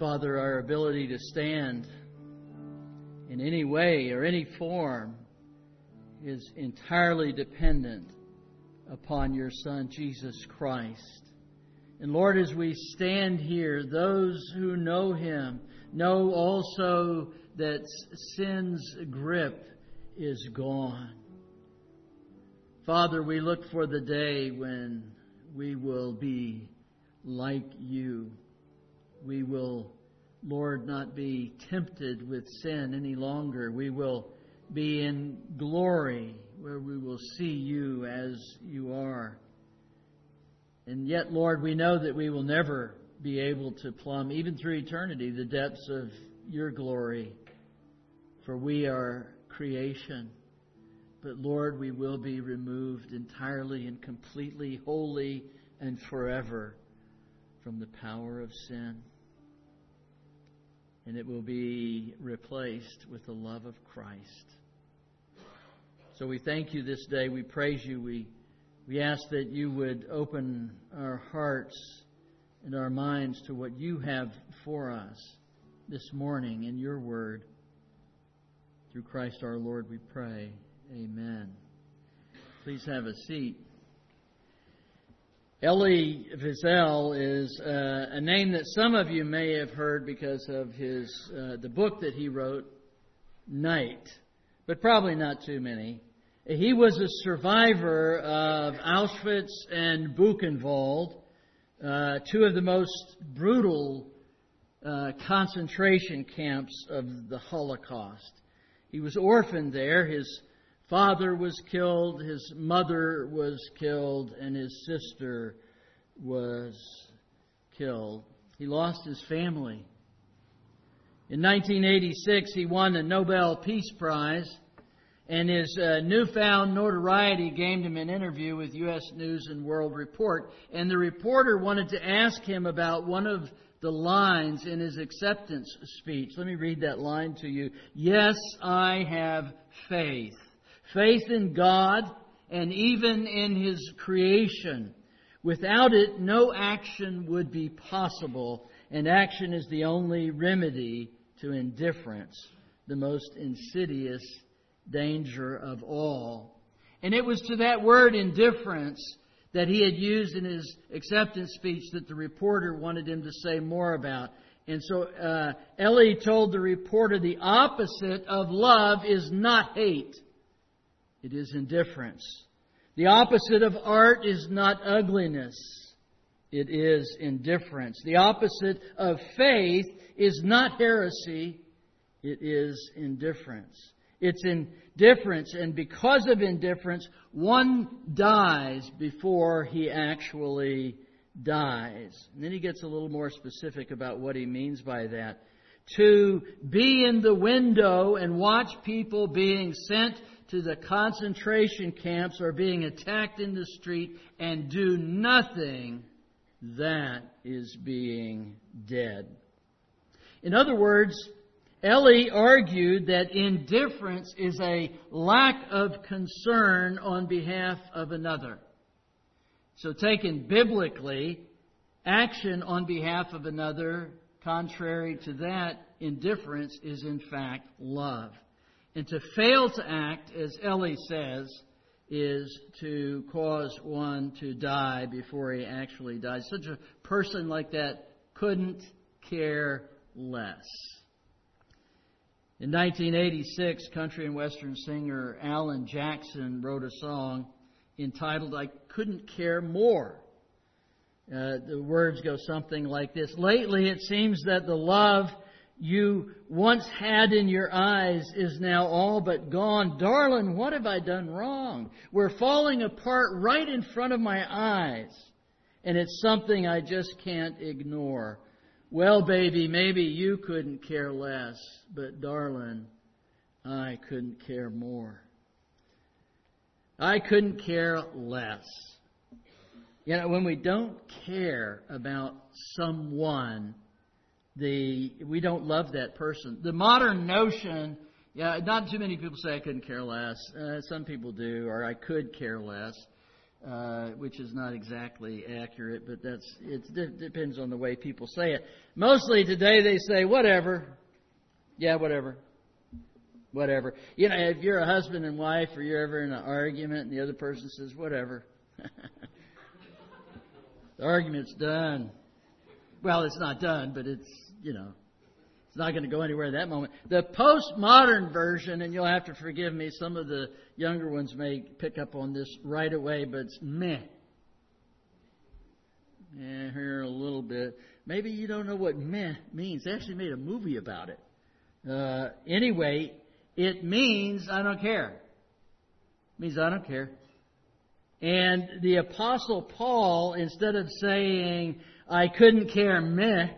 Father, our ability to stand in any way or any form is entirely dependent upon your Son, Jesus Christ. And Lord, as we stand here, those who know Him know also that sin's grip is gone. Father, we look for the day when we will be like you. We will, Lord, not be tempted with sin any longer. We will be in glory where we will see you as you are. And yet, Lord, we know that we will never be able to plumb, even through eternity, the depths of your glory. For we are creation. But Lord, we will be removed entirely and completely, wholly and forever from the power of sin. And it will be replaced with the love of Christ. So we thank you this day. We praise you. We, we ask that you would open our hearts and our minds to what you have for us this morning in your word. Through Christ our Lord, we pray. Amen. Please have a seat. Elie Wiesel is uh, a name that some of you may have heard because of his uh, the book that he wrote, Night, but probably not too many. He was a survivor of Auschwitz and Buchenwald, uh, two of the most brutal uh, concentration camps of the Holocaust. He was orphaned there. His father was killed, his mother was killed, and his sister was killed. He lost his family. In 1986, he won the Nobel Peace Prize, and his uh, newfound notoriety gained him an interview with U.S. News and World Report. And the reporter wanted to ask him about one of the lines in his acceptance speech. Let me read that line to you. Yes, I have faith faith in God and even in His creation. Without it, no action would be possible, and action is the only remedy to indifference, the most insidious danger of all. And it was to that word indifference that he had used in his acceptance speech that the reporter wanted him to say more about. And so uh, Elie told the reporter the opposite of love is not hate. It is indifference. The opposite of art is not ugliness. It is indifference. The opposite of faith is not heresy. It is indifference. It's indifference, and because of indifference, one dies before he actually dies. And then he gets a little more specific about what he means by that. To be in the window and watch people being sent to the concentration camps or being attacked in the street and do nothing, that is being dead. In other words, Elie argued that indifference is a lack of concern on behalf of another. So, taken biblically, action on behalf of another, contrary to that, indifference is in fact love. And to fail to act, as Elie says, is to cause one to die before he actually dies. Such a person like that couldn't care less. In 1986, country and western singer Alan Jackson wrote a song entitled I Couldn't Care More. Uh, the words go something like this Lately, it seems that the love you once had in your eyes is now all but gone. Darling, what have I done wrong? We're falling apart right in front of my eyes. And it's something I just can't ignore. Well, baby, maybe you couldn't care less, but darling, I couldn't care more. I couldn't care less. You know, when we don't care about someone, the we don't love that person. The modern notion, yeah, not too many people say I couldn't care less. Uh, some people do, or I could care less. uh, which is not exactly accurate, but that's it depends on the way people say it. Mostly today they say whatever, yeah, whatever, whatever. You know, if you're a husband and wife, or you're ever in an argument, and the other person says whatever, the argument's done. Well, it's not done, but it's you know it's not going to go anywhere at that moment. The postmodern version, and you'll have to forgive me, some of the younger ones may pick up on this right away, but it's meh. Yeah, here a little bit. Maybe you don't know what meh means. They actually made a movie about it. Uh, anyway, it means I don't care. It means I don't care. And the Apostle Paul, instead of saying, I couldn't care meh,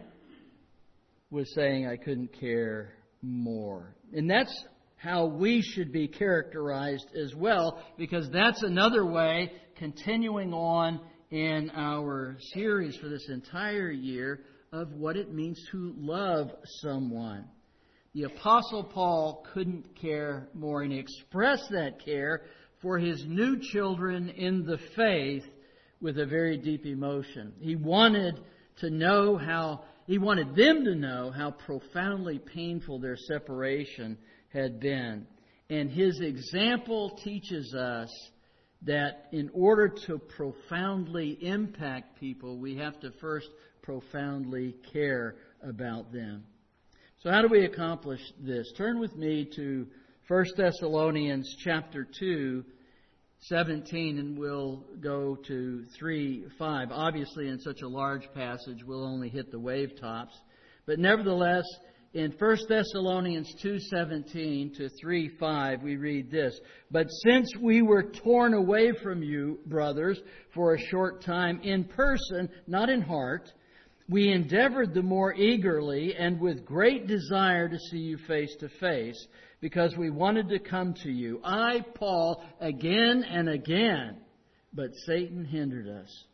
was saying I couldn't care more. And that's how we should be characterized as well, because that's another way, continuing on in our series for this entire year, of what it means to love someone. The Apostle Paul couldn't care more, and he expressed that care for his new children in the faith with a very deep emotion. He wanted to know how he wanted them to know how profoundly painful their separation had been. And his example teaches us that in order to profoundly impact people, we have to first profoundly care about them. So how do we accomplish this? Turn with me to 1 Thessalonians chapter 2 17 and we'll go to 3 5. Obviously, in such a large passage, we'll only hit the wave tops. But nevertheless, in 1 Thessalonians 2:17 to 3:5 we read this, "But since we were torn away from you, brothers, for a short time in person, not in heart, we endeavored the more eagerly and with great desire to see you face to face, because we wanted to come to you. I, Paul, again and again, but Satan hindered us.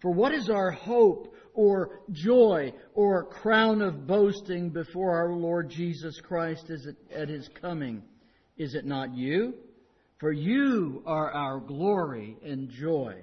For what is our hope or joy or crown of boasting before our Lord Jesus Christ at his coming? Is it not you? For you are our glory and joy.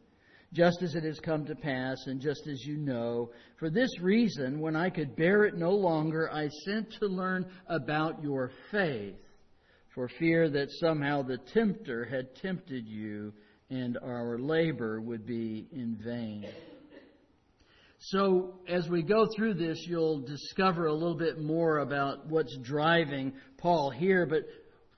just as it has come to pass, and just as you know. For this reason, when I could bear it no longer, I sent to learn about your faith, for fear that somehow the tempter had tempted you, and our labor would be in vain. So, as we go through this, you'll discover a little bit more about what's driving Paul here. But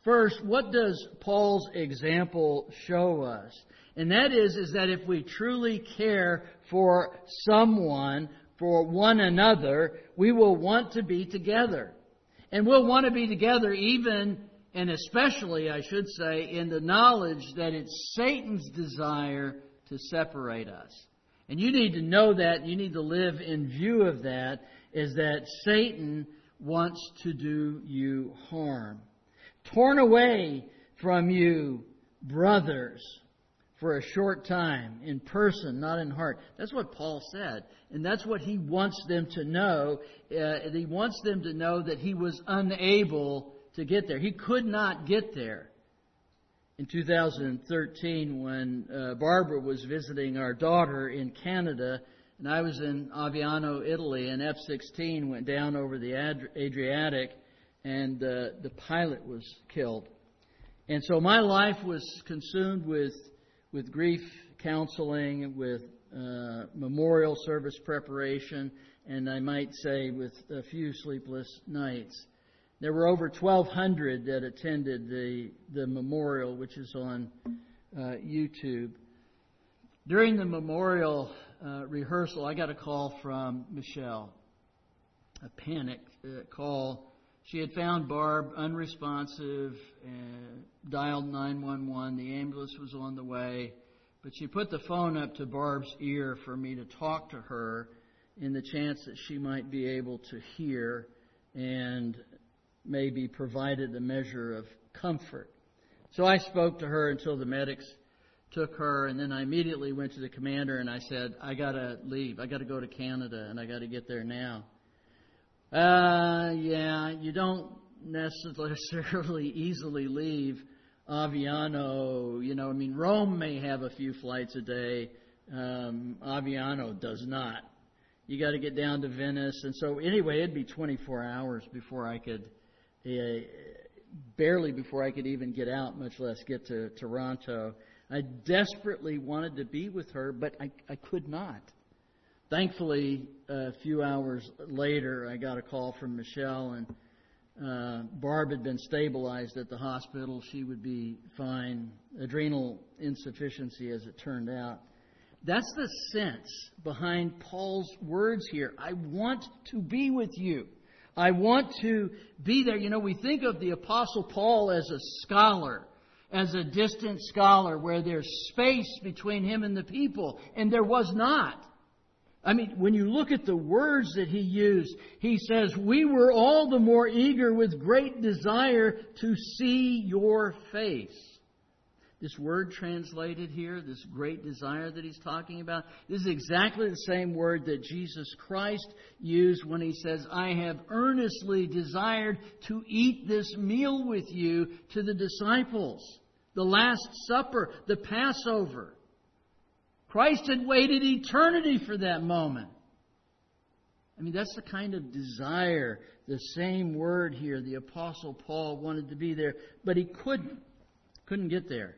first, what does Paul's example show us? And that is, is that if we truly care for someone, for one another, we will want to be together. And we'll want to be together even, and especially, I should say, in the knowledge that it's Satan's desire to separate us. And you need to know that, you need to live in view of that, is that Satan wants to do you harm. Torn away from you, brothers for a short time in person, not in heart. That's what Paul said. And that's what he wants them to know. Uh, he wants them to know that he was unable to get there. He could not get there. In 2013, when uh, Barbara was visiting our daughter in Canada, and I was in Aviano, Italy, and F 16 went down over the Adriatic, and uh, the pilot was killed. And so my life was consumed with with grief counseling, with uh, memorial service preparation, and I might say with a few sleepless nights. There were over 1,200 that attended the, the memorial, which is on uh, YouTube. During the memorial uh, rehearsal, I got a call from Michelle, a panic uh, call. She had found Barb unresponsive, uh, dialed 911. The ambulance was on the way. But she put the phone up to Barb's ear for me to talk to her in the chance that she might be able to hear and maybe provided a measure of comfort. So I spoke to her until the medics took her, and then I immediately went to the commander and I said, I gotta leave. I gotta go to Canada and I gotta get there now. Uh, yeah, you don't necessarily easily leave Aviano. You know, I mean, Rome may have a few flights a day. Um, Aviano does not. You got to get down to Venice, and so anyway, it'd be 24 hours before I could, uh, barely before I could even get out, much less get to Toronto. I desperately wanted to be with her, but I, I could not. Thankfully, a few hours later, I got a call from Michelle, and uh, Barb had been stabilized at the hospital. She would be fine. Adrenal insufficiency, as it turned out. That's the sense behind Paul's words here. I want to be with you. I want to be there. You know, we think of the Apostle Paul as a scholar, as a distant scholar, where there's space between him and the people, and there was not. I mean, when you look at the words that he used, he says, We were all the more eager with great desire to see your face. This word translated here, this great desire that he's talking about, this is exactly the same word that Jesus Christ used when he says, I have earnestly desired to eat this meal with you to the disciples. The Last Supper, the Passover. Christ had waited eternity for that moment. I mean, that's the kind of desire, the same word here. The Apostle Paul wanted to be there, but he couldn't. Couldn't get there.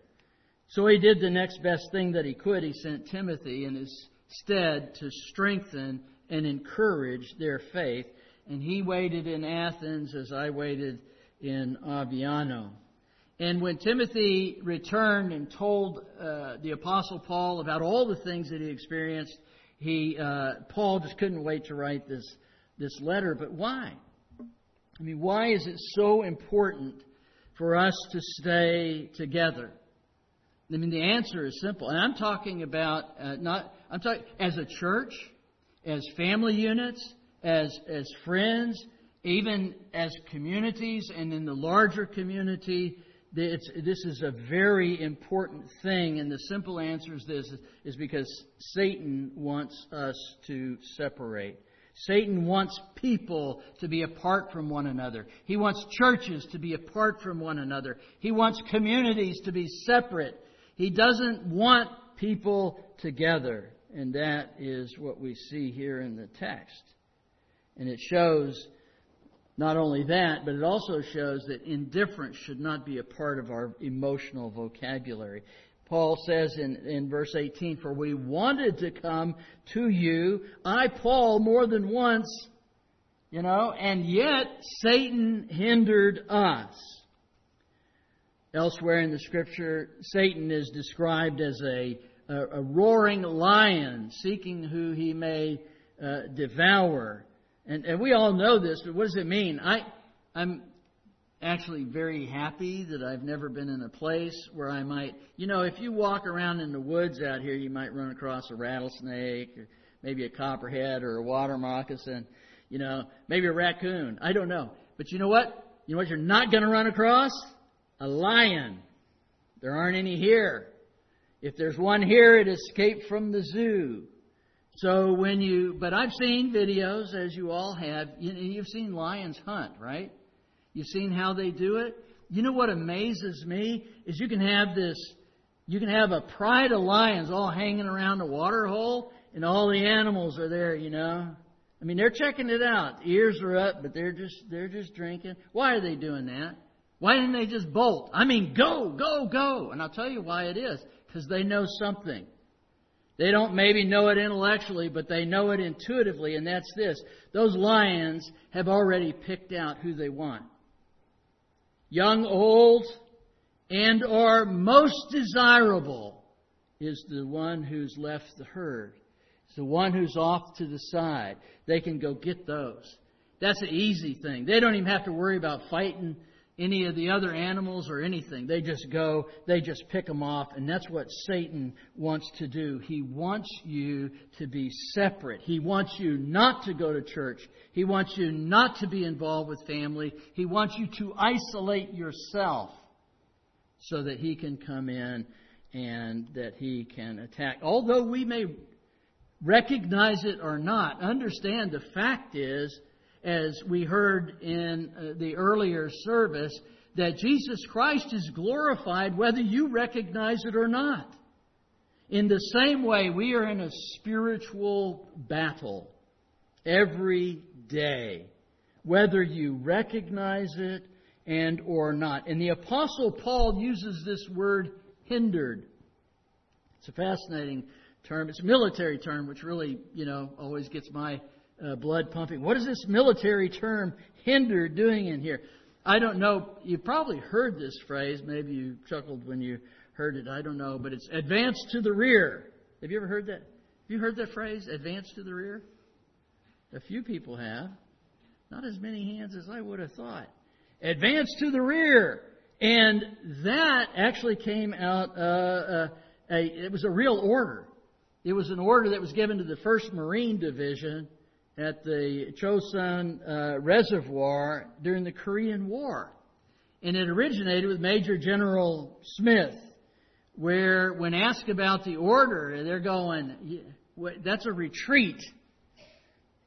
So he did the next best thing that he could. He sent Timothy in his stead to strengthen and encourage their faith. And he waited in Athens as I waited in Aviano. And when Timothy returned and told uh, the Apostle Paul about all the things that he experienced, he uh, Paul just couldn't wait to write this this letter. But why? I mean, why is it so important for us to stay together? I mean, the answer is simple. And I'm talking about uh, not, I'm talking as a church, as family units, as, as friends, even as communities, and in the larger community. This is a very important thing, and the simple answer is this is because Satan wants us to separate. Satan wants people to be apart from one another. He wants churches to be apart from one another. He wants communities to be separate. He doesn't want people together. And that is what we see here in the text. And it shows not only that, but it also shows that indifference should not be a part of our emotional vocabulary. Paul says in, in verse 18, For we wanted to come to you, I, Paul, more than once, you know, and yet Satan hindered us. Elsewhere in the scripture, Satan is described as a, a, a roaring lion seeking who he may uh, devour. And, and we all know this, but what does it mean? I, I'm actually very happy that I've never been in a place where I might, you know, if you walk around in the woods out here, you might run across a rattlesnake or maybe a copperhead or a water moccasin, you know, maybe a raccoon. I don't know. But you know what? You know what you're not going to run across? a lion. There aren't any here. If there's one here, it escaped from the zoo. So when you, but I've seen videos, as you all have. You, have seen lions hunt, right? You've seen how they do it. You know what amazes me is you can have this, you can have a pride of lions all hanging around a water hole, and all the animals are there. You know, I mean, they're checking it out. Ears are up, but they're just they're just drinking. Why are they doing that? Why didn't they just bolt? I mean, go, go, go. And I'll tell you why it is. Because they know something. They don't maybe know it intellectually, but they know it intuitively, and that's this. Those lions have already picked out who they want. Young, old, and or most desirable is the one who's left the herd. It's the one who's off to the side. They can go get those. That's an easy thing. They don't even have to worry about fighting any of the other animals or anything. They just go, they just pick them off, and that's what Satan wants to do. He wants you to be separate. He wants you not to go to church. He wants you not to be involved with family. He wants you to isolate yourself so that he can come in and that he can attack. Although we may recognize it or not, understand the fact is as we heard in uh, the earlier service, that Jesus Christ is glorified whether you recognize it or not. In the same way, we are in a spiritual battle every day, whether you recognize it and or not. And the apostle Paul uses this word hindered. It's a fascinating term. It's a military term, which really, you know, always gets my uh, blood pumping. What is this military term hinder doing in here? I don't know. You've probably heard this phrase. Maybe you chuckled when you heard it. I don't know. But it's advance to the rear. Have you ever heard that? Have you heard that phrase, advance to the rear? A few people have. Not as many hands as I would have thought. Advance to the rear. And that actually came out, uh, uh, a, it was a real order. It was an order that was given to the 1st Marine Division at the Chosin uh, Reservoir during the Korean War. And it originated with Major General Smith, where when asked about the order, they're going, that's a retreat.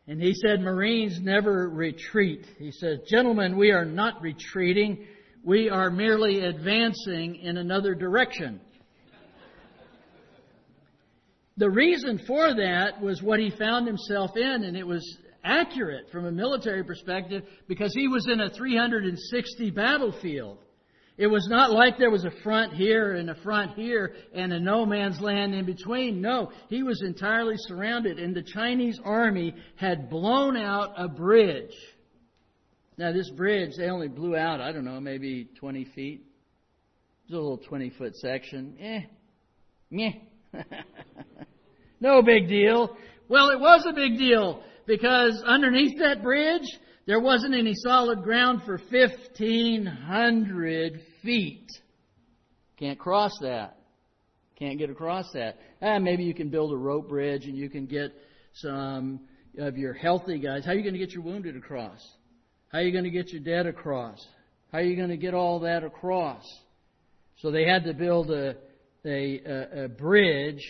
And he said, Marines never retreat. He said, Gentlemen, we are not retreating. We are merely advancing in another direction. The reason for that was what he found himself in, and it was accurate from a military perspective because he was in a 360 battlefield. It was not like there was a front here and a front here and a no man's land in between. No, he was entirely surrounded, and the Chinese army had blown out a bridge. Now, this bridge, they only blew out, I don't know, maybe 20 feet. It was a little 20 foot section. Eh, meh. no big deal. Well, it was a big deal because underneath that bridge, there wasn't any solid ground for 1,500 feet. Can't cross that. Can't get across that. Ah, maybe you can build a rope bridge and you can get some of your healthy guys. How are you going to get your wounded across? How are you going to get your dead across? How are you going to get all that across? So they had to build a, a, a, a bridge,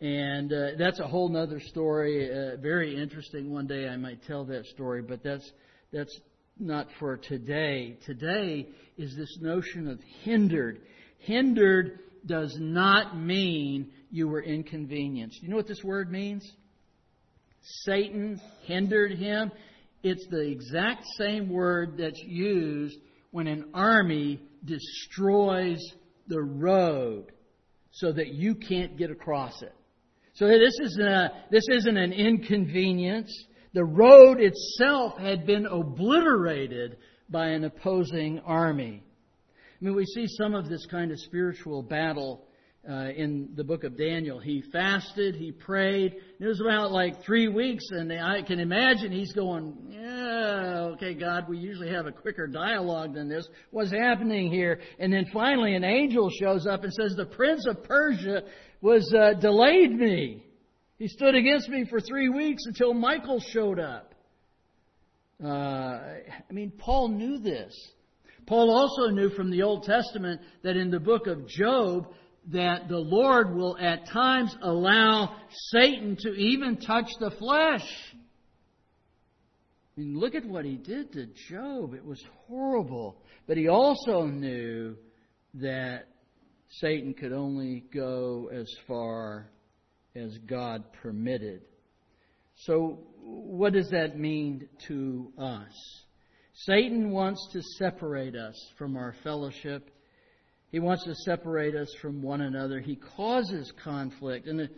and uh, that's a whole other story. Uh, very interesting. One day I might tell that story, but that's that's not for today. Today is this notion of hindered. Hindered does not mean you were inconvenienced. You know what this word means? Satan hindered him. It's the exact same word that's used when an army destroys the road so that you can't get across it. So this isn't, a, this isn't an inconvenience. The road itself had been obliterated by an opposing army. I mean, we see some of this kind of spiritual battle uh, in the book of Daniel. He fasted, he prayed. It was about like three weeks, and I can imagine he's going, "Yeah, okay, God, we usually have a quicker dialogue than this. What's happening here?" And then finally, an angel shows up and says, "The prince of Persia was uh, delayed me. He stood against me for three weeks until Michael showed up." Uh, I mean, Paul knew this. Paul also knew from the Old Testament that in the book of Job that the Lord will at times allow Satan to even touch the flesh. I mean, look at what he did to Job. It was horrible. But he also knew that Satan could only go as far as God permitted. So, what does that mean to us? Satan wants to separate us from our fellowship he wants to separate us from one another. He causes conflict. And, the,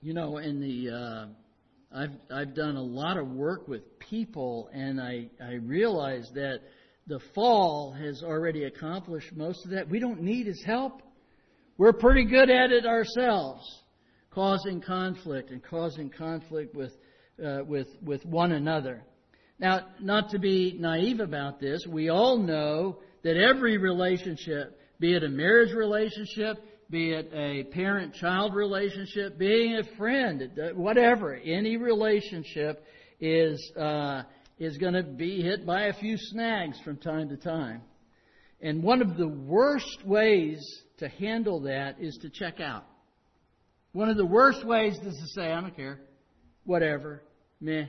you know, in the, uh, I've, I've done a lot of work with people, and I, I realize that the fall has already accomplished most of that. We don't need his help. We're pretty good at it ourselves, causing conflict and causing conflict with, uh, with, with one another. Now, not to be naive about this, we all know that every relationship, be it a marriage relationship, be it a parent child relationship, being a friend, whatever, any relationship is, uh, is going to be hit by a few snags from time to time. And one of the worst ways to handle that is to check out. One of the worst ways is to say, I don't care, whatever, meh.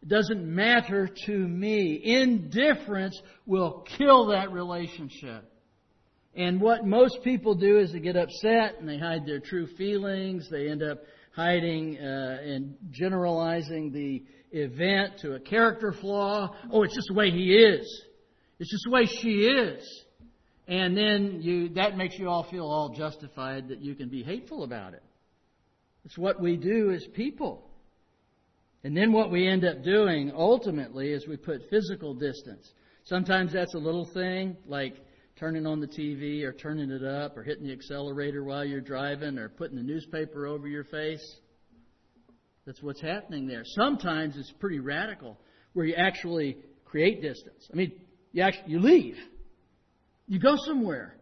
It doesn't matter to me. Indifference will kill that relationship. And what most people do is they get upset and they hide their true feelings. They end up hiding uh, and generalizing the event to a character flaw. Oh, it's just the way he is. It's just the way she is. And then you, that makes you all feel all justified that you can be hateful about it. It's what we do as people. And then what we end up doing ultimately is we put physical distance. Sometimes that's a little thing like turning on the TV or turning it up or hitting the accelerator while you're driving or putting the newspaper over your face. That's what's happening there. Sometimes it's pretty radical where you actually create distance. I mean, you actually, you leave. You go somewhere.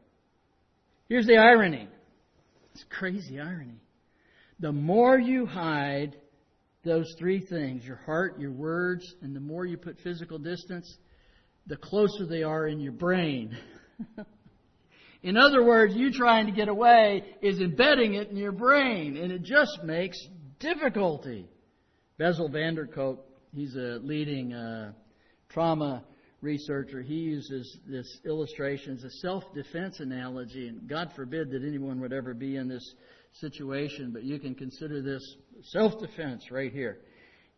Here's the irony. It's crazy irony. The more you hide those three things, your heart, your words, and the more you put physical distance, the closer they are in your brain. in other words, you trying to get away is embedding it in your brain, and it just makes difficulty. Bessel van der Kolk, he's a leading uh, trauma researcher. He uses this illustration as a self-defense analogy, and God forbid that anyone would ever be in this situation, but you can consider this self-defense right here.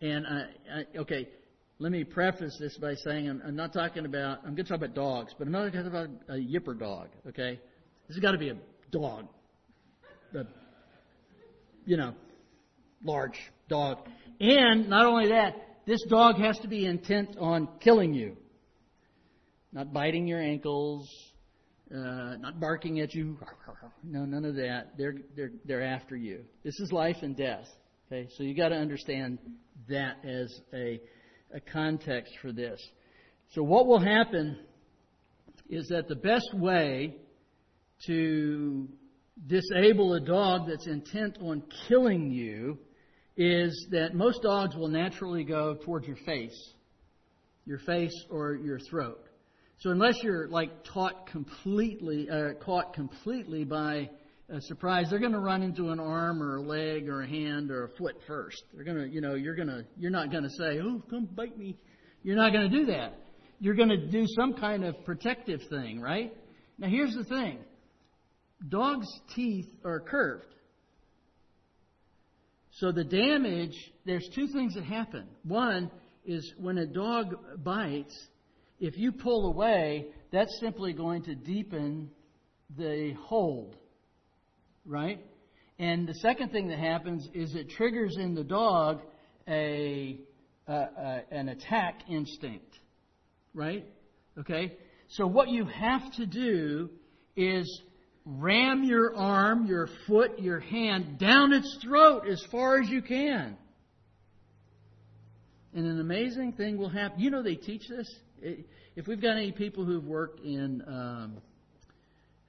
And I, okay, let me preface this by saying I'm, I'm not talking about, I'm going to talk about dogs, but I'm not talking about a yipper dog, okay? This has got to be a dog. A, you know, large dog. And not only that, this dog has to be intent on killing you. Not biting your ankles, uh, not barking at you. No, none of that. They're, they're, they're after you. This is life and death. Okay, so you got to understand that as a, a context for this. So what will happen is that the best way to disable a dog that's intent on killing you is that most dogs will naturally go towards your face, your face or your throat. So unless you're like taught completely, uh, caught completely by surprise, they're going to run into an arm or a leg or a hand or a foot first. They're going to, you know, you're going to, you're not going to say, "Oh, come bite me." You're not going to do that. You're going to do some kind of protective thing, right? Now here's the thing. Dogs' teeth are curved. So the damage, there's two things that happen. One is when a dog bites, if you pull away, that's simply going to deepen the hold, right? And the second thing that happens is it triggers in the dog a, an attack instinct, right? Okay? So what you have to do is ram your arm, your foot, your hand down its throat as far as you can. And an amazing thing will happen. You know they teach this? If we've got any people who've worked in um,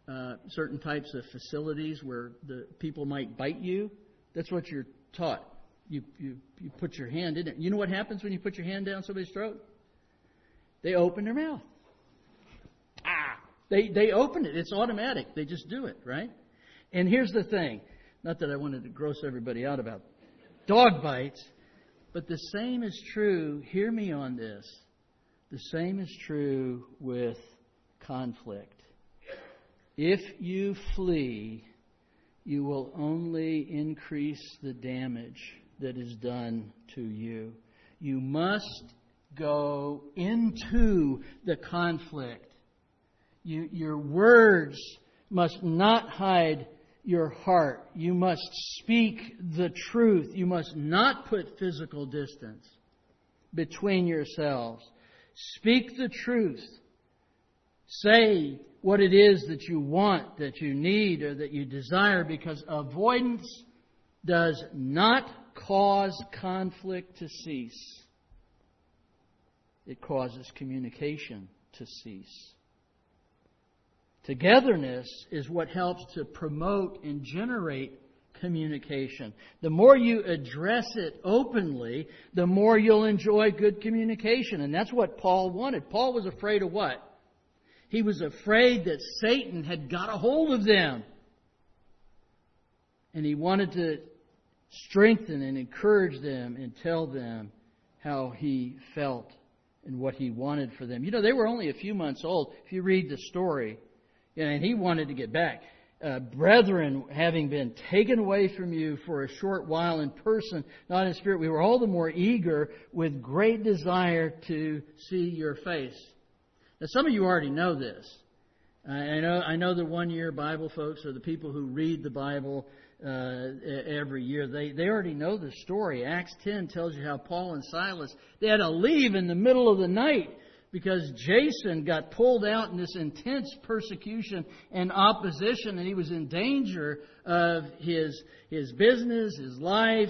uh, certain types of facilities where the people might bite you, that's what you're taught. You, you, you put your hand in it. You know what happens when you put your hand down somebody's throat? They open their mouth. Ah! They, they open it. It's automatic. They just do it, right? And here's the thing. Not that I wanted to gross everybody out about dog bites, but the same is true. Hear me on this. The same is true with conflict. If you flee, you will only increase the damage that is done to you. You must go into the conflict. You, your words must not hide your heart. You must speak the truth. You must not put physical distance between yourselves. Speak the truth. Say what it is that you want, that you need, or that you desire, because avoidance does not cause conflict to cease. it causes communication to cease. Togetherness is what helps to promote and generate communication. The more you address it openly, the more you'll enjoy good communication. And that's what Paul wanted. Paul was afraid of what? He was afraid that Satan had got a hold of them. And he wanted to strengthen and encourage them and tell them how he felt and what he wanted for them. You know, they were only a few months old. If you read the story, and he wanted to get back. Uh, brethren, having been taken away from you for a short while in person, not in spirit, we were all the more eager with great desire to see your face. Now, some of you already know this. I know, I know the one year Bible folks or the people who read the Bible uh, every year. They, they already know the story. Acts 10 tells you how Paul and Silas, they had to leave in the middle of the night because Jason got pulled out in this intense persecution and opposition and he was in danger of his, his business, his life,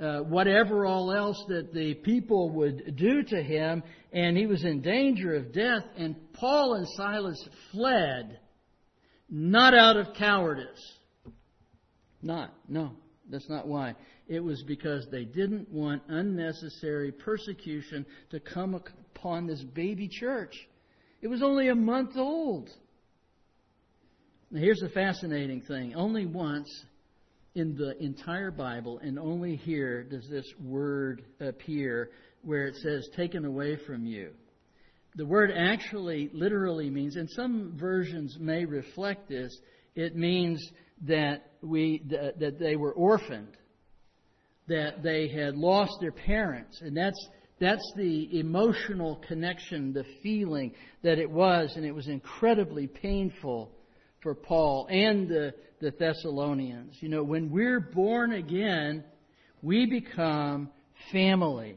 uh, whatever all else that the people would do to him, and he was in danger of death. And Paul and Silas fled, not out of cowardice. Not, no, that's not why. It was because they didn't want unnecessary persecution to come upon this baby church. It was only a month old. Now, here's the fascinating thing only once in the entire Bible, and only here does this word appear where it says taken away from you. The word actually literally means, and some versions may reflect this, it means that we that they were orphaned, that they had lost their parents, and that's that's the emotional connection, the feeling that it was, and it was incredibly painful for Paul and the, the Thessalonians. You know, when we're born again, we become family.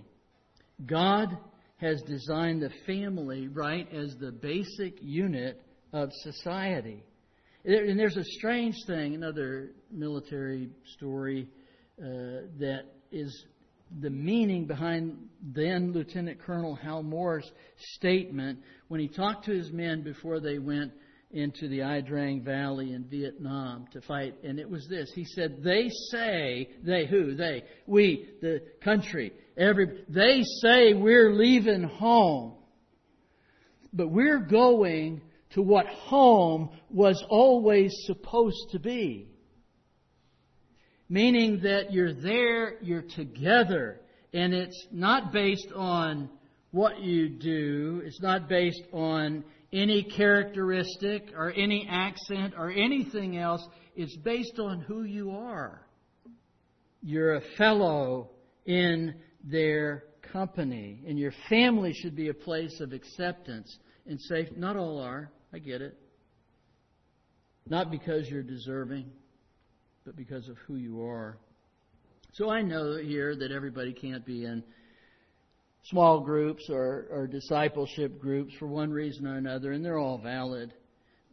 God has designed the family, right, as the basic unit of society. And there's a strange thing, another military story uh, that is the meaning behind then Lieutenant Colonel Hal Moore's statement when he talked to his men before they went into the Ia Drang Valley in Vietnam to fight. And it was this. He said, They say, they who? They, we, the country, every, they say we're leaving home. But we're going to what home was always supposed to be meaning that you're there, you're together, and it's not based on what you do, it's not based on any characteristic or any accent or anything else, it's based on who you are. You're a fellow in their company, and your family should be a place of acceptance and safety. Not all are, I get it. Not because you're deserving but because of who you are. So I know here that everybody can't be in small groups or, or discipleship groups for one reason or another, and they're all valid.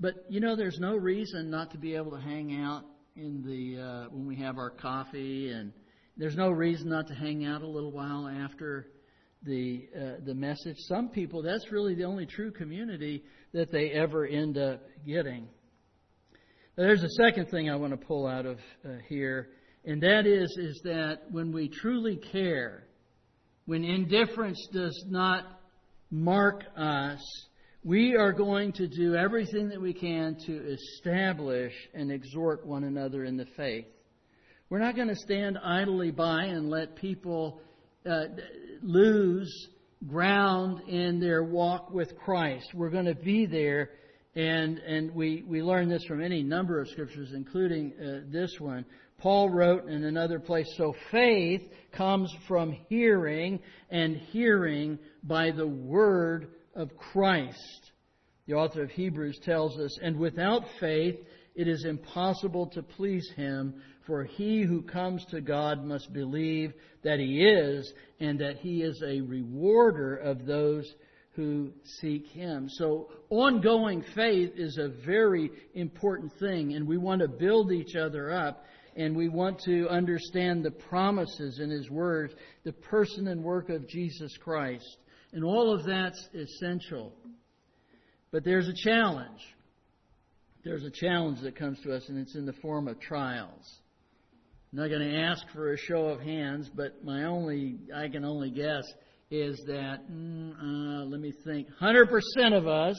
But you know, there's no reason not to be able to hang out in the uh, when we have our coffee, and there's no reason not to hang out a little while after the uh, the message. Some people, that's really the only true community that they ever end up getting. There's a second thing I want to pull out of uh, here, and that is is that when we truly care, when indifference does not mark us, we are going to do everything that we can to establish and exhort one another in the faith. We're not going to stand idly by and let people uh, lose ground in their walk with Christ. We're going to be there and, and we, we learn this from any number of scriptures, including uh, this one. Paul wrote in another place, So faith comes from hearing, and hearing by the word of Christ. The author of Hebrews tells us, And without faith it is impossible to please him, for he who comes to God must believe that he is, and that he is a rewarder of those who seek Him. So, ongoing faith is a very important thing, and we want to build each other up, and we want to understand the promises in His Word, the person and work of Jesus Christ. And all of that's essential. But there's a challenge. There's a challenge that comes to us, and it's in the form of trials. I'm not going to ask for a show of hands, but my only, I can only guess, is that, mm, uh, let me think, 100% of us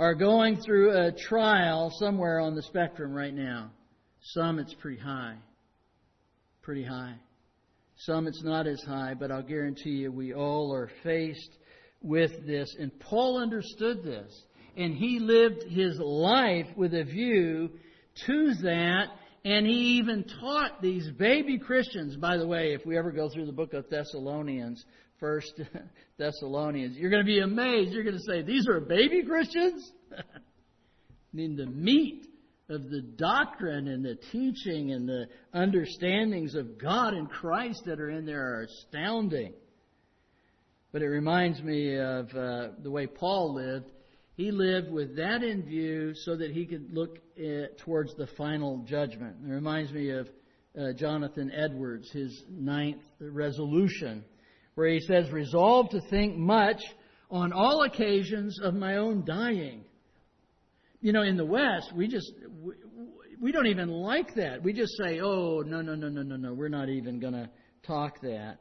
are going through a trial somewhere on the spectrum right now. Some it's pretty high. Pretty high. Some it's not as high, but I'll guarantee you we all are faced with this. And Paul understood this. And he lived his life with a view to that and he even taught these baby Christians, by the way, if we ever go through the book of Thessalonians, first Thessalonians, you're going to be amazed. You're going to say, these are baby Christians? Mean, the meat of the doctrine and the teaching and the understandings of God and Christ that are in there are astounding. But it reminds me of uh, the way Paul lived he lived with that in view so that he could look at, eh, towards the final judgment. It reminds me of uh, Jonathan Edwards, his ninth resolution, where he says, Resolve to think much on all occasions of my own dying. You know, in the West, we just, we, we don't even like that. We just say, oh, no, no, no, no, no, no, we're not even going to talk that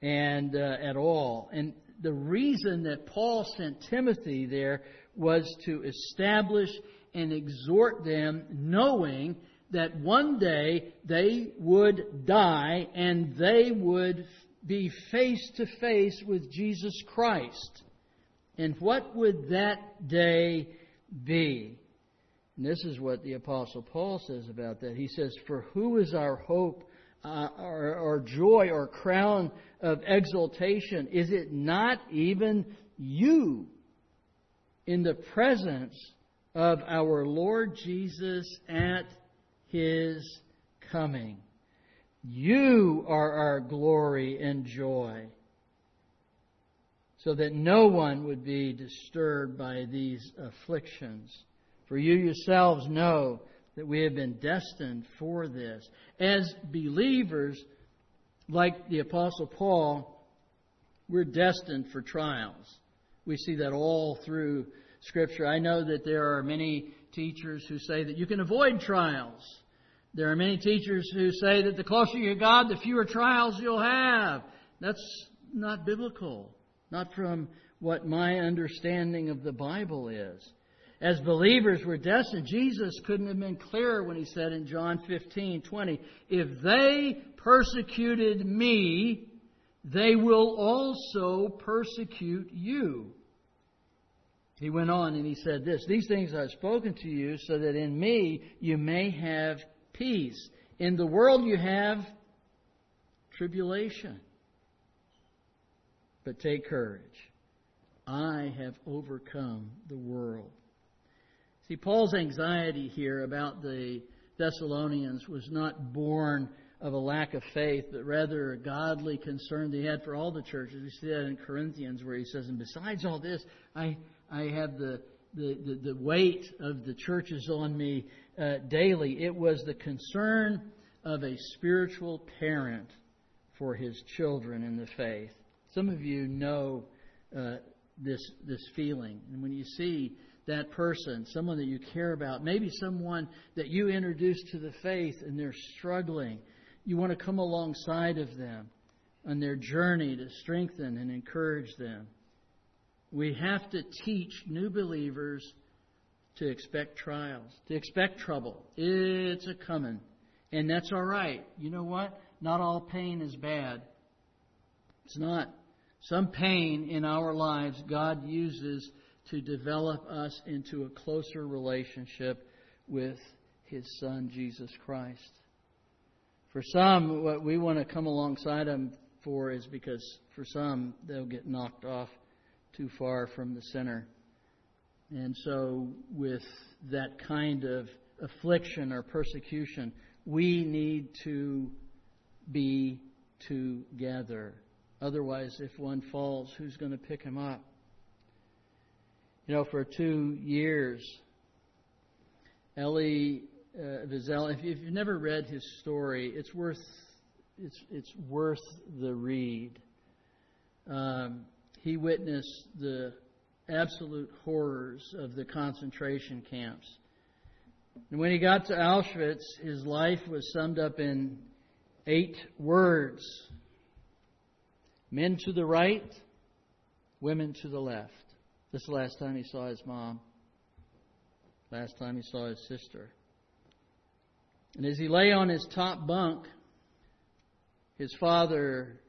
and uh, at all. And the reason that Paul sent Timothy there was to establish and exhort them, knowing that one day they would die and they would be face to face with Jesus Christ. And what would that day be? And this is what the Apostle Paul says about that. He says, For who is our hope, uh, joy, or crown of exaltation? Is it not even you? in the presence of our Lord Jesus at his coming. You are our glory and joy, so that no one would be disturbed by these afflictions. For you yourselves know that we have been destined for this. As believers, like the Apostle Paul, we're destined for trials. We see that all through Scripture. I know that there are many teachers who say that you can avoid trials. There are many teachers who say that the closer you to God, the fewer trials you'll have. That's not biblical. Not from what my understanding of the Bible is. As believers, we're destined. Jesus couldn't have been clearer when he said in John 15, 20, If they persecuted me, they will also persecute you. He went on and he said this These things I've spoken to you so that in me you may have peace. In the world you have tribulation. But take courage. I have overcome the world. See, Paul's anxiety here about the Thessalonians was not born of a lack of faith, but rather a godly concern he had for all the churches. We see that in Corinthians where he says, And besides all this, I, I have the, the, the, the weight of the churches on me uh, daily. It was the concern of a spiritual parent for his children in the faith. Some of you know uh, this, this feeling. And when you see that person, someone that you care about, maybe someone that you introduced to the faith and they're struggling, you want to come alongside of them on their journey to strengthen and encourage them. We have to teach new believers to expect trials, to expect trouble. It's a coming. And that's all right. You know what? Not all pain is bad. It's not. Some pain in our lives God uses to develop us into a closer relationship with His Son, Jesus Christ. For some, what we want to come alongside them for is because for some, they'll get knocked off too far from the center. And so, with that kind of affliction or persecution, we need to be together. Otherwise, if one falls, who's going to pick him up? You know, for two years, Elie uh, if you've never read his story, it's worth it's it's worth the read. um, he witnessed the absolute horrors of the concentration camps. And when he got to Auschwitz, his life was summed up in eight words men to the right, women to the left. This is the last time he saw his mom, last time he saw his sister. And as he lay on his top bunk, his father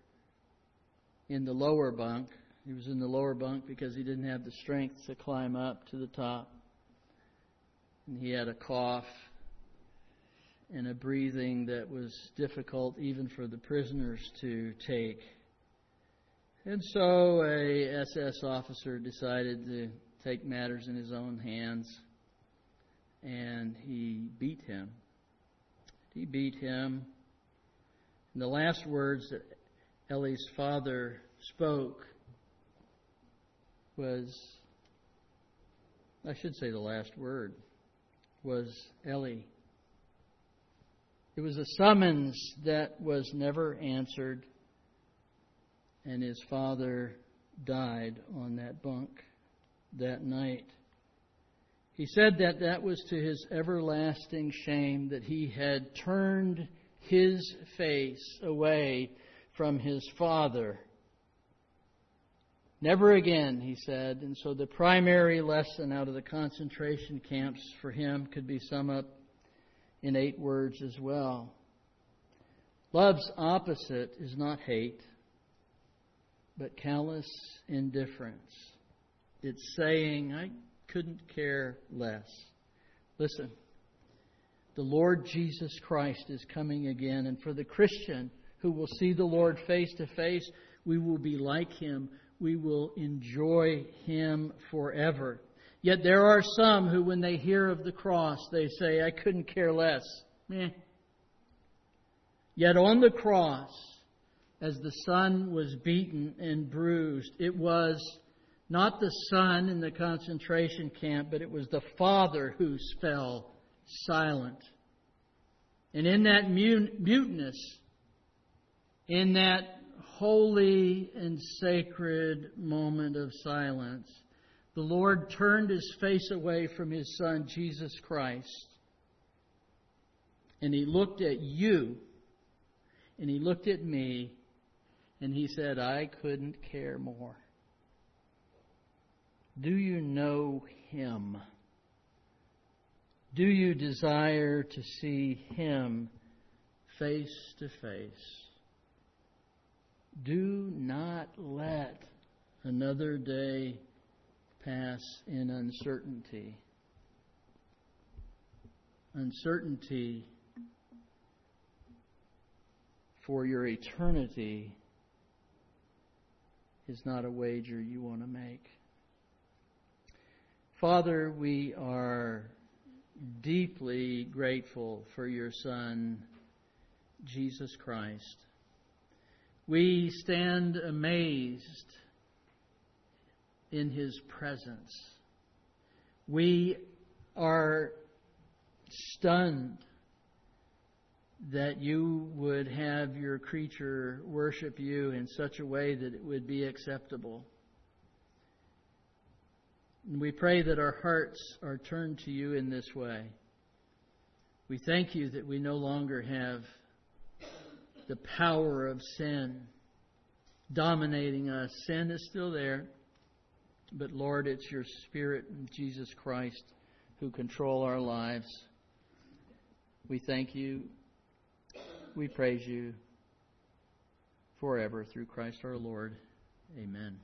in the lower bunk, he was in the lower bunk because he didn't have the strength to climb up to the top. And he had a cough and a breathing that was difficult even for the prisoners to take. And so a SS officer decided to take matters in his own hands and he beat him. He beat him. And the last words that Elie's father spoke was, I should say the last word, was Elie. It was a summons that was never answered, and his father died on that bunk that night. He said that that was to his everlasting shame that he had turned his face away from his father. Never again, he said. And so the primary lesson out of the concentration camps for him could be summed up in eight words as well. Love's opposite is not hate, but callous indifference. It's saying, I couldn't care less. Listen, the Lord Jesus Christ is coming again, and for the Christian who will see the Lord face to face, we will be like him. We will enjoy him forever. Yet there are some who, when they hear of the cross, they say, I couldn't care less. Meh. Yet on the cross, as the Son was beaten and bruised, it was not the Son in the concentration camp, but it was the Father who fell silent. And in that muteness, in that holy and sacred moment of silence, the Lord turned his face away from his Son, Jesus Christ, and he looked at you, and he looked at me, and he said, I couldn't care more. Do you know him? Do you desire to see him face to face? Do not let another day pass in uncertainty. Uncertainty for your eternity is not a wager you want to make. Father, we are deeply grateful for your Son, Jesus Christ. We stand amazed in His presence. We are stunned that you would have your creature worship you in such a way that it would be acceptable. And we pray that our hearts are turned to you in this way. We thank you that we no longer have the power of sin dominating us. Sin is still there. But Lord, it's your Spirit and Jesus Christ who control our lives. We thank you. We praise you forever through Christ our Lord. Amen.